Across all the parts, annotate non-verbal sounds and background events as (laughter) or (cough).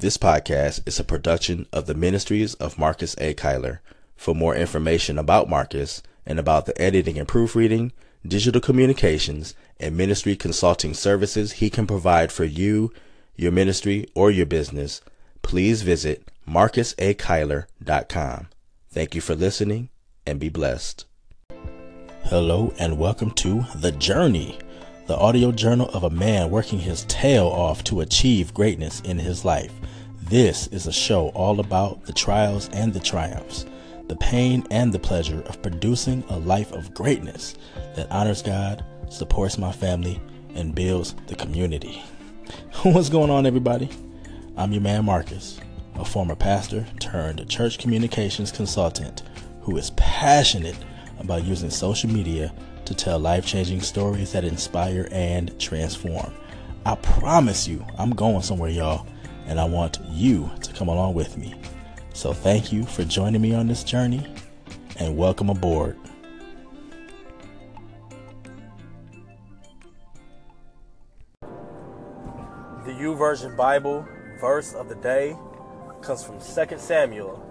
This podcast is a production of the Ministries of Marcus A. Kyler. For more information about Marcus and about the editing and proofreading, digital communications, and ministry consulting services he can provide for you, your ministry, or your business, please visit marcusakyler.com. Thank you for listening and be blessed. Hello and welcome to The Journey, the audio journal of a man working his tail off to achieve greatness in his life. This is a show all about the trials and the triumphs, the pain and the pleasure of producing a life of greatness that honors God, supports my family, and builds the community. (laughs) What's going on, everybody? I'm your man, Marcus, a former pastor turned church communications consultant who is passionate about using social media to tell life changing stories that inspire and transform. I promise you, I'm going somewhere, y'all and I want you to come along with me. So thank you for joining me on this journey and welcome aboard. The YouVersion Bible verse of the day comes from 2 Samuel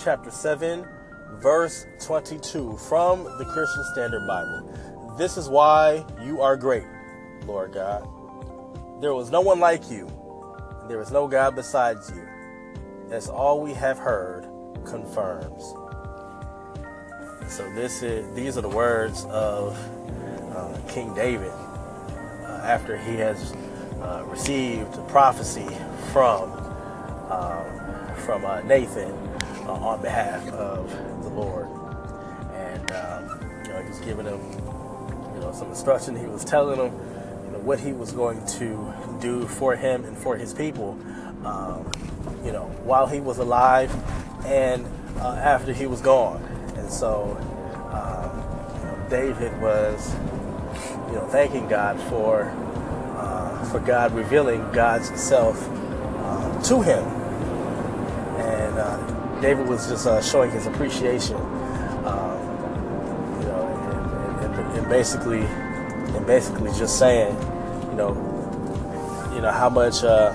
chapter 7 verse 22 from the Christian Standard Bible. This is why you are great, Lord God. There was no one like you there is no God besides you. As all we have heard confirms. So this is these are the words of uh, King David uh, after he has uh, received a prophecy from um, from uh, Nathan uh, on behalf of the Lord, and um, you know he's giving him you know some instruction. He was telling him you know, what he was going to do for him and for his people, um, you know, while he was alive and uh, after he was gone. And so, um, you know, David was, you know, thanking God for uh, for God revealing God's self uh, to him, and uh, David was just uh, showing his appreciation, um, you know, and, and, and basically and basically just saying, you know, you know how much, uh,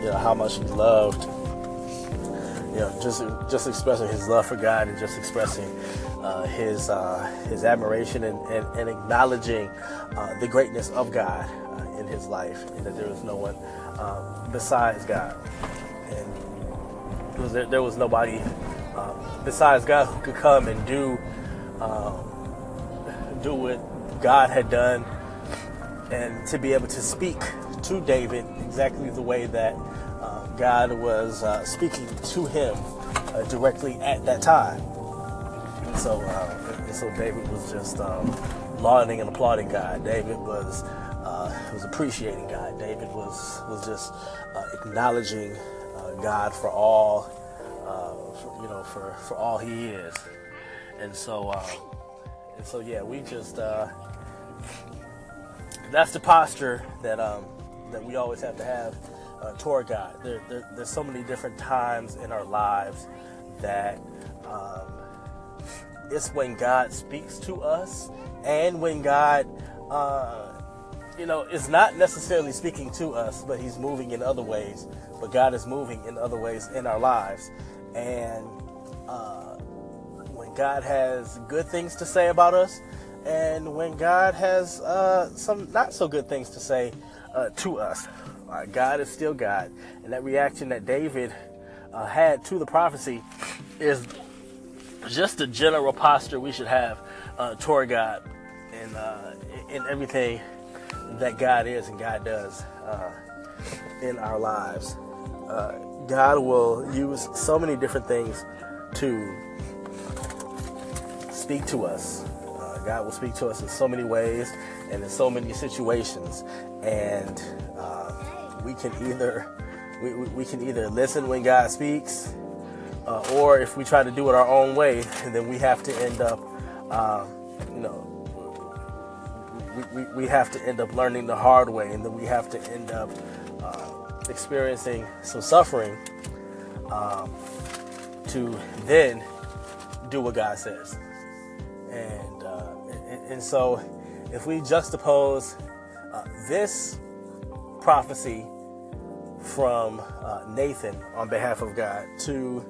you know how much he loved, you know, just just expressing his love for God and just expressing uh, his uh, his admiration and, and, and acknowledging uh, the greatness of God uh, in his life, and that there was no one um, besides God, and was there, there, was nobody um, besides God who could come and do um, do what God had done and to be able to speak to David exactly the way that uh, God was uh, speaking to him uh, directly at that time. And so, uh, and so David was just um, lauding and applauding God. David was uh, was appreciating God. David was was just uh, acknowledging God for all, for, you know, for for all He is. And so, uh, and so, yeah, we just uh, that's the posture that um, that we always have to have uh, toward God. There, there, there's so many different times in our lives that um, it's when God speaks to us, and when God, uh, you know, is not necessarily speaking to us, but He's moving in other ways. But God is moving in other ways in our lives, and uh, when God has good things to say about us, and when God has uh, some not so good things to say uh, to us. Uh, God is still God, and that reaction that David uh, had to the prophecy is just a general posture we should have uh, toward God and in everything that God is and God does in our lives. God will use so many different things to speak to us God will speak to us in so many ways and in so many situations, and uh, we can either we, we can either listen when God speaks, uh, or if we try to do it our own way, then we have to end up, uh, you know, we, we, we, have to end up learning the hard way, and then we have to end up uh, experiencing some suffering um, to then do what God says. And and so, if we juxtapose uh, this prophecy from uh, Nathan on behalf of God to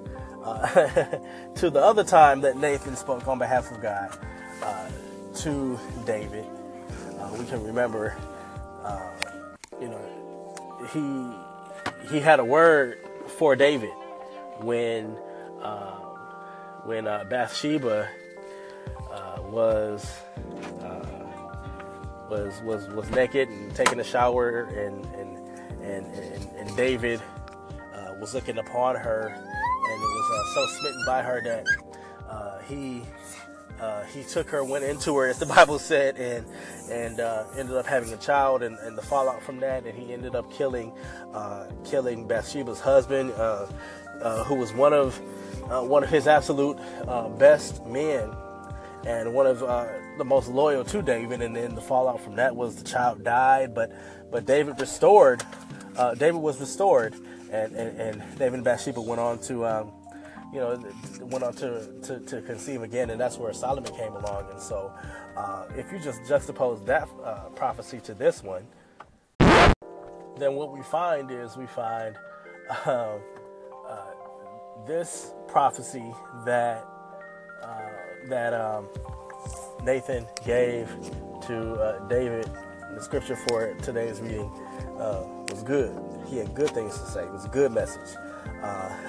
uh, (laughs) to the other time that Nathan spoke on behalf of God uh, to David. Uh, we can remember, uh, you know, he he had a word for David when uh, when Bathsheba was was was was naked and taking a shower and and and, and, and David uh, was looking upon her and was uh, so smitten by her that uh, he uh, he took her went into her as the (laughs) Bible said and and uh, ended up having a child and, and, the fallout from that and he ended up killing uh, killing Bathsheba's husband who was one of one of his absolute best men and one of the most loyal to David, and then the fallout from that was the child died, but but David restored. Uh, David was restored, and, and, and David and Bathsheba went on to, um, you know, went on to, to, to, conceive again, and that's where Solomon came along. And so, uh, if you just juxtapose that uh, prophecy to this one, then what we find is we find uh, uh, this prophecy that uh, that um, Nathan gave to uh, David, the scripture for today's reading uh, was good. He had good things to say. It was a good message.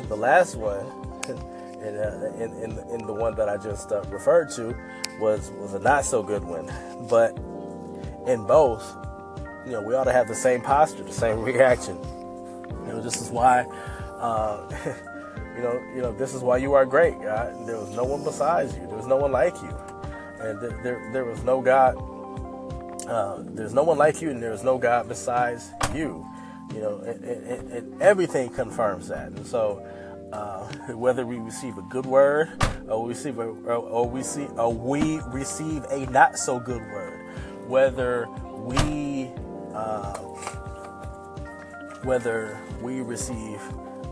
The last one, (laughs) in, uh, in, the one that I just uh, referred to, was was a not so good one. But in both, you know, we ought to have the same posture, the same (laughs) reaction. You know, this is why. Uh, (laughs) you know, you know, this is why you are great. God. There was no one besides you. There was no one like you and there, there, there was no God. Uh, there's no one like you, and there's no God besides you. You know, and, and, and everything confirms that. And so, uh, (laughs) whether we receive a good word or we receive a, or, or we see or we receive a not so good word, whether we uh, whether we receive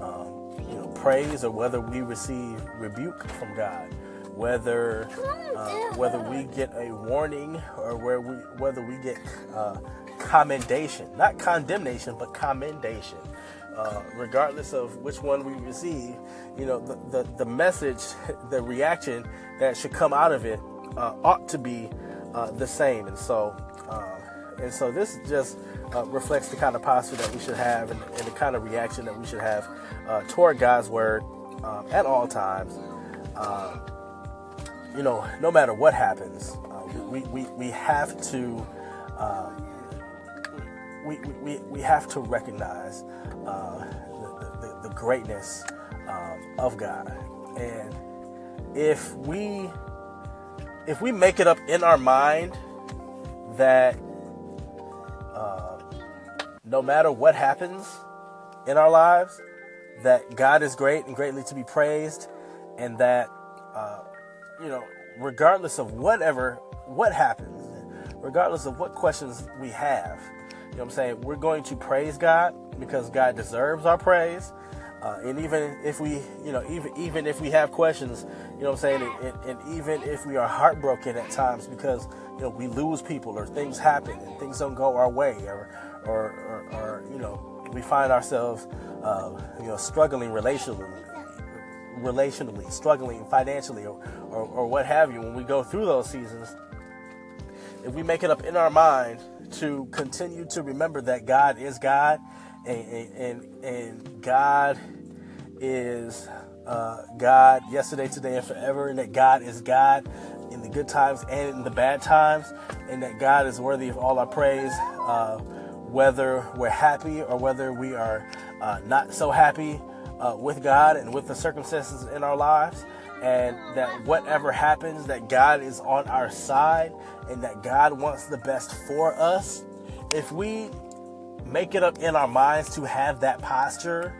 um, you know praise or whether we receive rebuke from God whether uh, whether we get a warning or where we whether we get uh, commendation, not condemnation, but commendation. Uh, regardless of which one we receive, you know, the, the, the, message, (laughs) the reaction that should come out of it uh, ought to be uh, the same. And so, uh, and so this just reflects the kind of posture that we should have and, and the kind of reaction that we should have toward God's word um, at all times you know, no matter what happens, uh, we, we, we have to we, we, we have to recognize uh, the, the, the, greatness um, of God, and if we if we make it up in our mind that uh, no matter what happens in our lives, that God is great and greatly to be praised, and that uh, you know, regardless of whatever, what happens, regardless of what questions we have, know what I'm saying? We're going to praise God because God deserves our praise. Uh, and even if we, you know, even even if we have questions, you know what I'm saying, and, and, even if we are heartbroken at times because you know we lose people or things happen and things don't go our way, or or, or, or you know we find ourselves, uh, you know, struggling relationally, relationally, struggling financially, or, or, or what have you, when we go through those seasons, if we make it up in our mind to continue to remember that God is God and, and, and God is uh, God yesterday, today, and forever, and that God is God in the good times and in the bad times, and that God is worthy of all our praise, uh, whether we're happy or whether we are uh, not so happy uh, with God and with the circumstances in our lives, and that whatever happens, that God is on our side and that God wants the best for us. If we make it up in our minds to have that posture,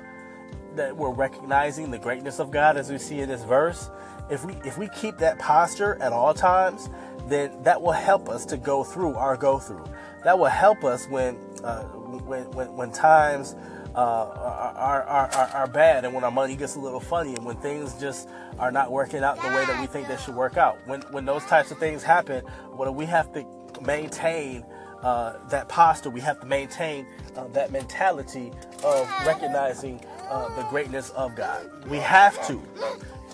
that we're recognizing the greatness of God as we see in this verse, if we if we keep that posture at all times, then that will help us to go through our go through. That will help us when uh, when, when when times uh, are, are, are, are bad and when our money gets a little funny and when things just are not working out the way that we think they should work out. When, when those types of things happen, what we have to maintain uh, that posture. We have to maintain uh, that mentality of recognizing uh, the greatness of God. We have to.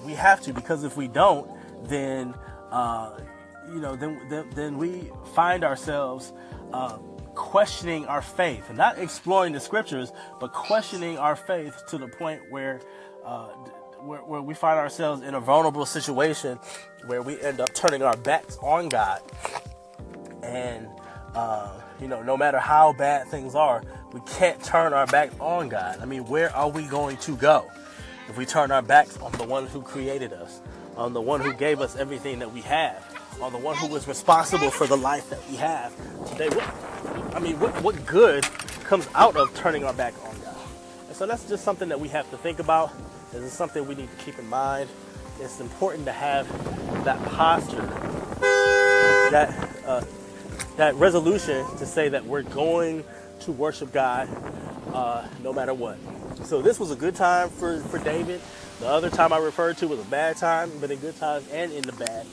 We have to because if we don't, then uh, you know, then, then, then we find ourselves questioning our faith and not exploring the scriptures, but questioning our faith to the point where, uh, where, where we find ourselves in a vulnerable situation where we end up turning our backs on God. And, uh, you know, no matter how bad things are, we can't turn our back on God. I mean, where are we going to go if we turn our backs on the one who created us, on the one who gave us everything that we have, on the one who was responsible for the life that we have today? What, I mean, what, what good comes out of turning our back on God? And so that's just something that we have to think about. This is something we need to keep in mind. It's important to have that posture, that uh, that resolution to say that we're going to worship God uh, no matter what. So this was a good time for, for David. The other time I referred to was a bad time, but in good times and in the bad.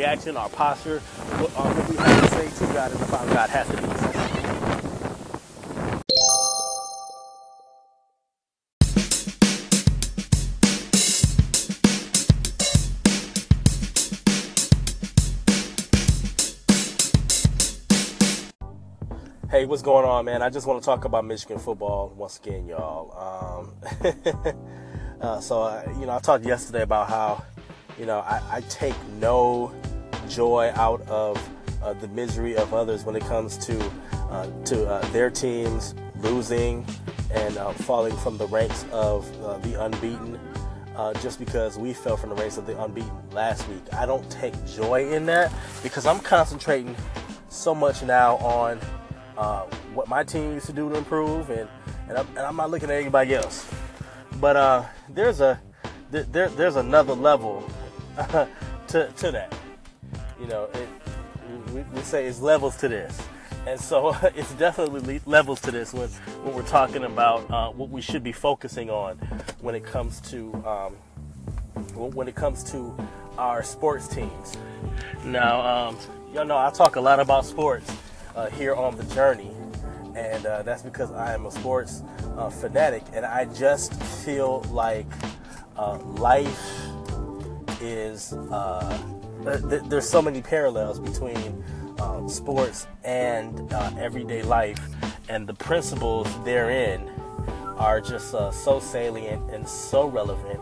Reaction, our posture, what, uh, what we have to say to God and about God has to be the same. Hey, what's going on, man? I just want to talk about Michigan football once again, y'all. Um, (laughs) uh, so, uh, you know, I talked yesterday about how, you know, I, I take no joy out of uh, the misery of others when it comes to uh, to uh, their teams losing and uh, falling from the ranks of the unbeaten. just because we fell from the ranks of the unbeaten last week, I don't take joy in that because I'm concentrating so much now on uh, what my team needs to do to improve, and and I'm, and I'm not looking at anybody else. But uh, there's a there, there's another level (laughs) to to that. You know, it, we, we say it's levels to this, and so (laughs) it's definitely levels to this when when we're talking about uh, what we should be focusing on when it comes to um, when it comes to our sports teams. Now, um, y'all know I talk a lot about sports uh, here on the journey. And uh, that's because I am a sports uh, fanatic and I just feel like uh, life is, uh, th- there's so many parallels between um, sports and uh, everyday life, and the principles therein are just so salient and so relevant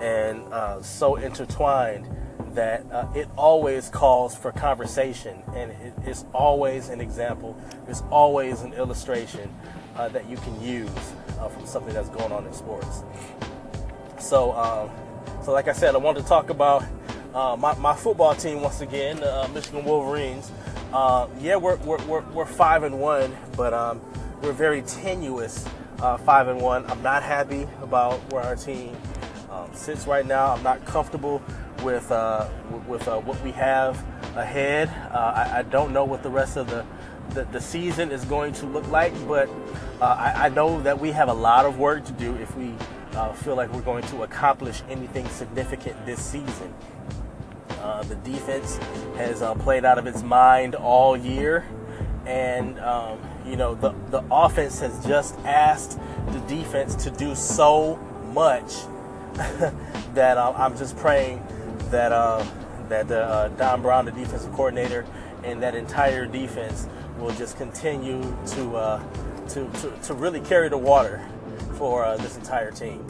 and so intertwined that uh, it always calls for conversation and it is always an example, it's always an illustration uh, that you can use uh, from something that's going on in sports. So, um, so like I said, I wanted to talk about uh, my, my, football team once again, uh, Michigan Wolverines. Uh, yeah, we're, we're, we're, we're, five and one, but um, we're very tenuous five and one. I'm not happy about where our team um, sits right now. I'm not comfortable with uh, with uh, what we have ahead. Uh, I, I, don't know what the rest of the, the, the season is going to look like, but uh, I, I, know that we have a lot of work to do if we uh, feel like we're going to accomplish anything significant this season. Uh, the defense has played out of its mind all year, and um, you know the the offense has just asked the defense to do so much (laughs) that I'm just praying that uh, that the, uh, Don Brown, the defensive coordinator, and that entire defense will just continue to uh, to, to, to really carry the water for uh, this entire team.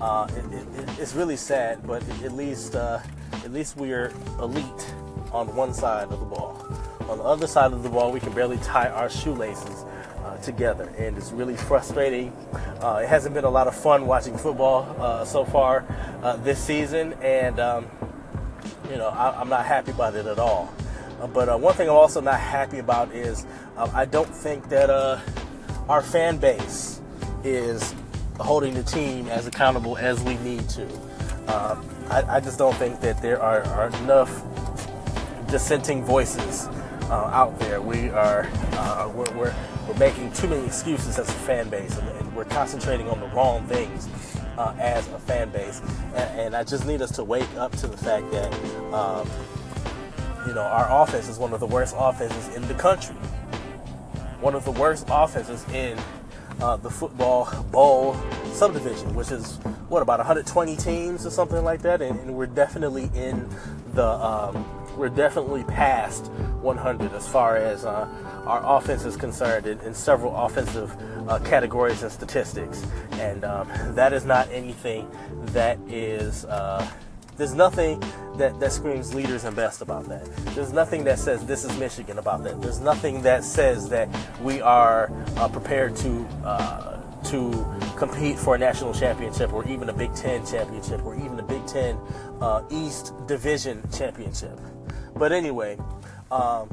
Uh, it, it, it's really sad, but at least uh, at least we are elite on one side of the ball. On the other side of the ball, we can barely tie our shoelaces uh, together, and it's really frustrating. Uh, it hasn't been a lot of fun watching football uh, so far uh, this season, and um, you know I, am not happy about it at all. But one thing I'm also not happy about is I don't think that our fan base is holding the team as accountable as we need to. I, I, just don't think that there are, are enough dissenting voices uh, out there. We are uh, we're, we're, we're, making too many excuses as a fan base, and, and we're concentrating on the wrong things uh, as a fan base. And, and, I just need us to wake up to the fact that um, you know our offense is one of the worst offenses in the country. one of the worst offenses in uh, the football bowl subdivision, which is what about 120 teams or something like that, and, and we're definitely in the um, we're definitely past 100 as far as uh, our offense is concerned in, in several offensive uh, categories and statistics, and um, that is not anything that is. There's nothing that, that screams leaders and best about that. There's nothing that says this is Michigan about that. There's nothing that says that we are uh, prepared to uh, to compete for a national championship or even a Big Ten championship or even a Big Ten uh, East Division championship. But anyway, um,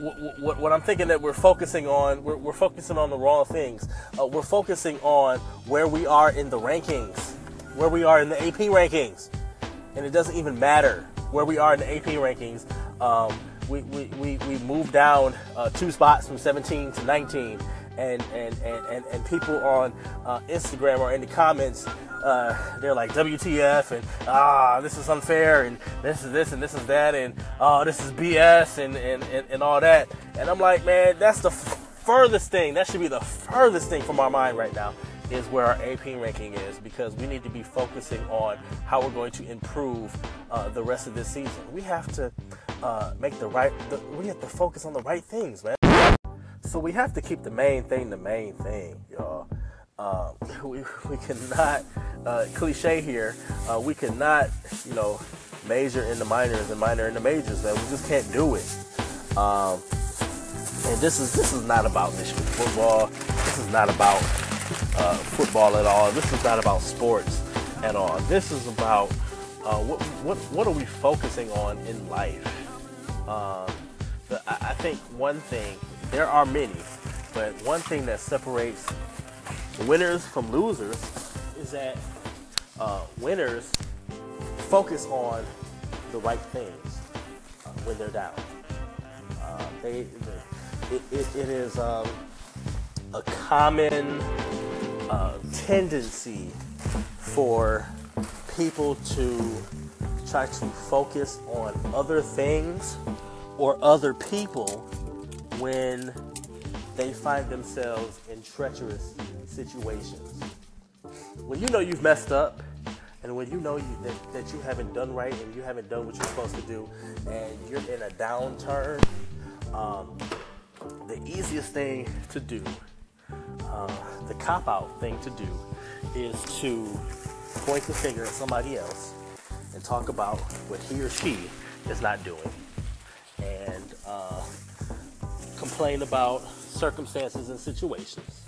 what, what, what, I'm thinking that we're focusing on, we're, we're focusing on the wrong things. Uh, we're focusing on where we are in the rankings, where we are in the AP rankings. And it doesn't even matter where we are in the AP rankings. Um, we, we, we, we moved down uh, two spots from 17 to 19 and and, and, and, and people on uh, Instagram or in the comments, uh, they're like WTF and ah this is unfair and this is this and this is that and oh this is BS and, and, and, and all that. And I'm like, man, that's the furthest thing. That should be the furthest thing from our mind right now is where our AP ranking is because we need to be focusing on how we're going to improve uh, the rest of this season. We have to uh, make the right. The, we have to focus on the right things, man. So we have to keep the main thing the main thing, y'all. Um, (laughs) we, we cannot, uh, cliche here, uh, we cannot, you know, major in the minors and minor in the majors, man. We just can't do it. Um, and this is this is not about Michigan football. This is not about uh, football at all. This is not about sports at all. This is about uh, what what what are we focusing on in life? Um, the, I think one thing there are many, but one thing that separates winners from losers is that uh, winners focus on the right things uh, when they're down. Uh, they, it, it, it is um, a common uh, tendency for people to try to focus on other things or other people when they find themselves in treacherous situations. When you know you've messed up, and when you know you, that, that you haven't done right and you haven't done what you're supposed to do, and you're in a downturn, um, the easiest thing to do, uh, the cop out thing to do, is to point the finger at somebody else and talk about what he or she is not doing. And uh, complain about circumstances and situations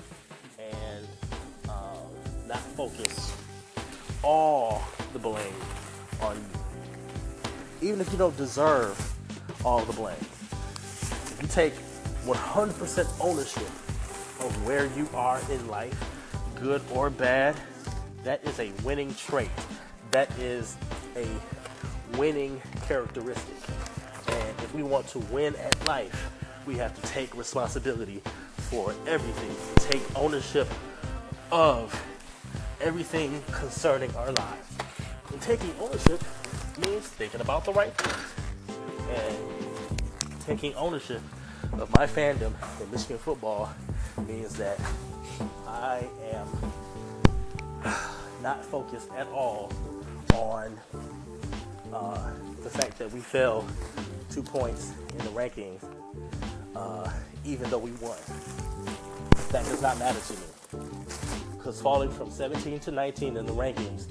and um, not focus all the blame on you. Even if you don't deserve all the blame. If you take 100% ownership of where you are in life, good or bad, that is a winning trait. That is a winning characteristic. And if we want to win at life, we have to take responsibility for everything, take ownership of everything concerning our lives. And taking ownership means thinking about the right things. And taking ownership of my fandom in Michigan football means that I am not focused at all on uh, the fact that we fell two points in the rankings uh, even though we won. That does not matter to me. Because falling from 17 to 19 in the rankings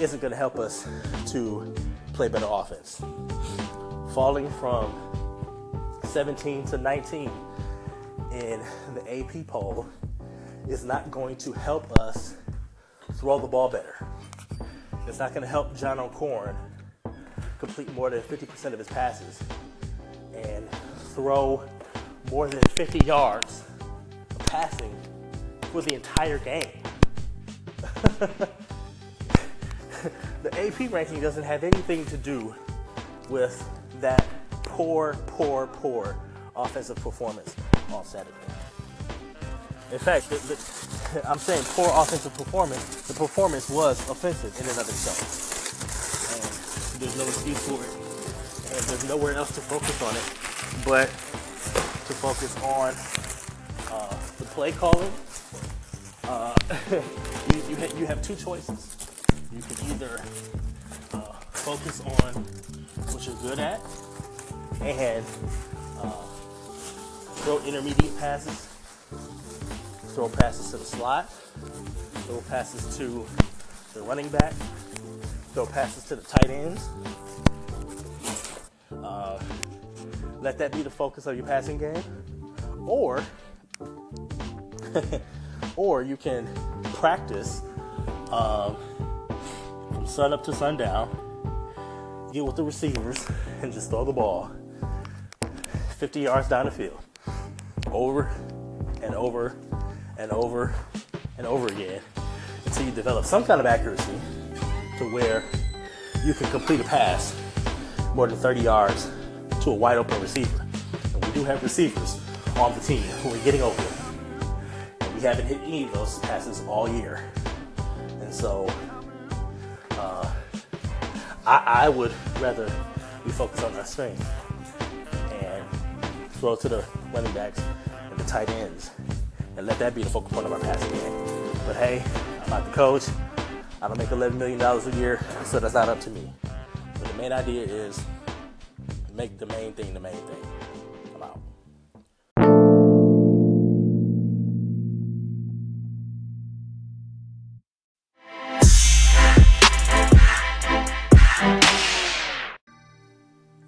isn't going to help us to play better offense. Falling from 17 to 19 in the AP poll is not going to help us throw the ball better. It's not going to help John O'Korn complete more than 50% of his passes and throw more than 50 yards of passing for the entire game. (laughs) the AP ranking doesn't have anything to do with that poor, poor, poor offensive performance on Saturday. In fact, the, the, (laughs) I'm saying poor offensive performance. The performance was offensive in and of itself, and there's no excuse for it, and there's nowhere else to focus on it but to focus on uh, the play calling. Uh, (laughs) you, you, ha- you have two choices. You can either uh, focus on what you're good at and throw intermediate passes, throw passes to the slot, throw passes to the running back, throw passes to the tight ends. Uh, let that be the focus of your passing game, or (laughs) or you can practice um, from sun up to sundown. Get with the receivers and just throw the ball 50 yards down the field, over and over and over and over again until you develop some kind of accuracy to where you can complete a pass more than 30 yards to a wide open receiver. And we do have receivers on the team who are getting open. And we haven't hit any of those passes all year. And so uh, I, I would rather we focus on our strength and throw to the running backs tight ends and let that be the focal point of our passing game. But hey, I'm not the coach. I don't make $11 million a year, so that's not up to me. But the main idea is make the main thing the main thing. I'm out.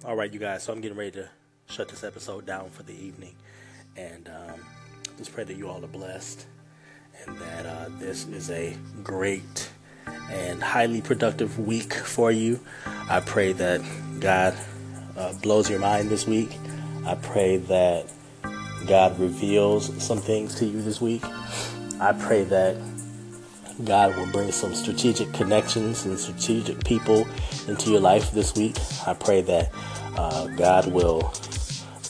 All right, you guys. So I'm getting ready to shut this episode down for the evening, and um, just pray that you all are blessed, and that uh, this is a great and highly productive week for you. I pray that God uh, blows your mind this week. I pray that God reveals some things to you this week. I pray that God will bring some strategic connections and strategic people into your life this week. I pray that uh, God will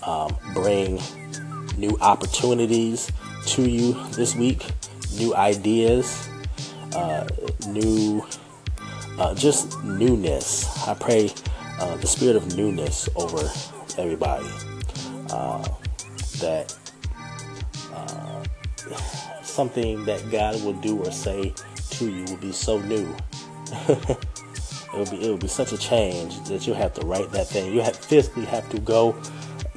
um, bring new opportunities to you this week, new ideas, uh, new, uh, just newness. I pray uh, the spirit of newness over everybody. Uh, that uh, something that God will do or say to you will be so new. (laughs) it'll be it'll be such a change that you'll have to write that thing. You have physically have to go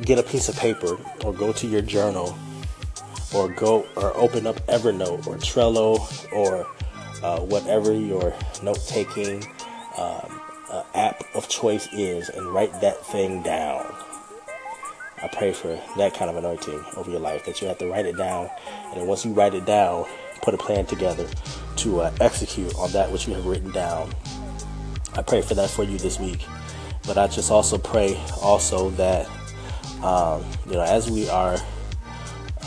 get a piece of paper or go to your journal or go or open up Evernote or Trello or uh, whatever your note taking um, uh, app of choice is and write that thing down. I pray for that kind of anointing over your life that you have to write it down, and then once you write it down, put a plan together to uh, execute on that which you have written down. I pray for that for you this week, but I just also pray also that um, you know as we are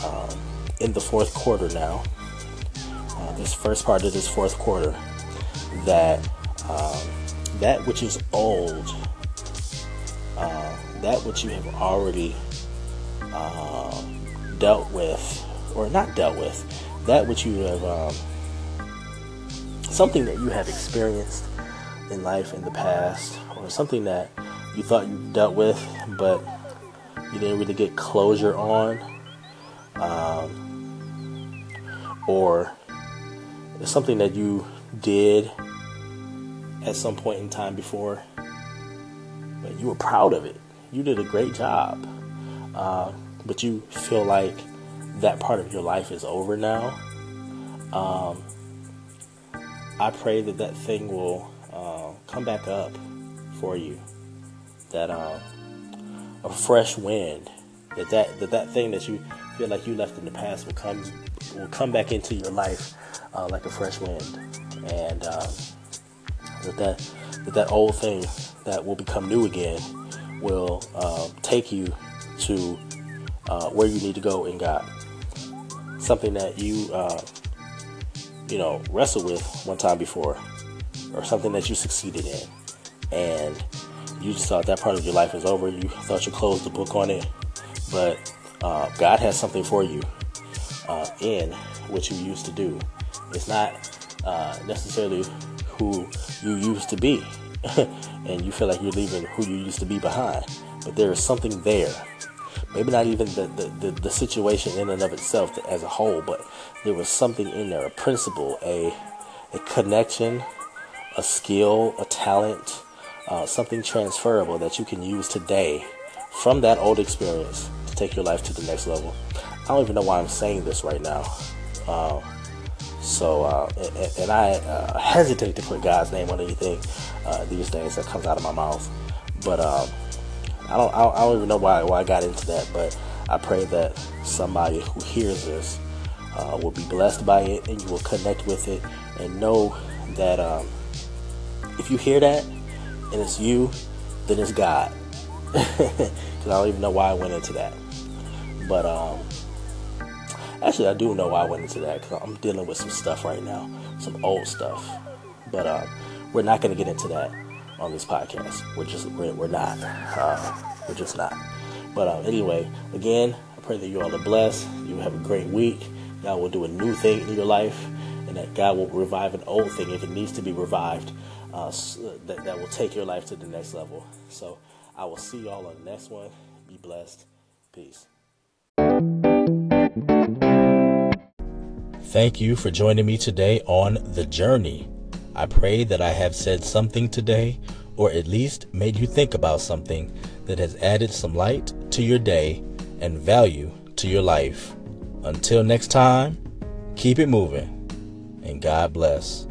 um, in the fourth quarter now, uh, this first part of this fourth quarter, that um, that which is old, uh, that which you have already uh, dealt with, or not dealt with, that which you have, um, something that you have experienced in life in the past, or something that you thought you dealt with, but you didn't really get closure on, um, or something that you did at some point in time before, but you were proud of it. You did a great job, uh, but you feel like that part of your life is over now. Um, I pray that that thing will uh, come back up for you. That uh, a fresh wind, that, that that that thing that you feel like you left in the past will come will come back into your life uh, like a fresh wind, and um, that that that that old thing that will become new again will uh, take you to uh, where you need to go in God. Something that you uh, you know wrestled with one time before, or something that you succeeded in, and you just thought that part of your life was over. You thought you closed the book on it, but uh, God has something for you uh, in what you used to do. It's not uh, necessarily who you used to be, (laughs) and you feel like you're leaving who you used to be behind. But there is something there. maybe not even the, the, the, the situation in and of itself as a whole, but there was something in there, a principle, a, a connection, a skill, a talent, uh, something transferable that you can use today from that old experience to take your life to the next level. I don't even know why I'm saying this right now. Uh, so, uh, and, and, I uh, hesitate to put God's name on anything uh, these days that comes out of my mouth. But um, I don't, I don't even know why, why I got into that. But I pray that somebody who hears this uh, will be blessed by it and you will connect with it and know that um, if you hear that and it's you, then it's God. (laughs) Because I don't even know why I went into that. But um, actually, I do know why I went into that because I'm dealing with some stuff right now, some old stuff. But um, we're not going to get into that on this podcast. We're just we're, we're not. Uh, we're just not. But uh, anyway, again, I pray that you all are blessed. You have a great week. God will do a new thing in your life, and that God will revive an old thing if it needs to be revived. Uh, that that will take your life to the next level. So I will see y'all on the next one. Be blessed. Peace. Thank you for joining me today on The Journey. I pray that I have said something today, or at least made you think about something that has added some light to your day and value to your life. Until next time, keep it moving, and God bless.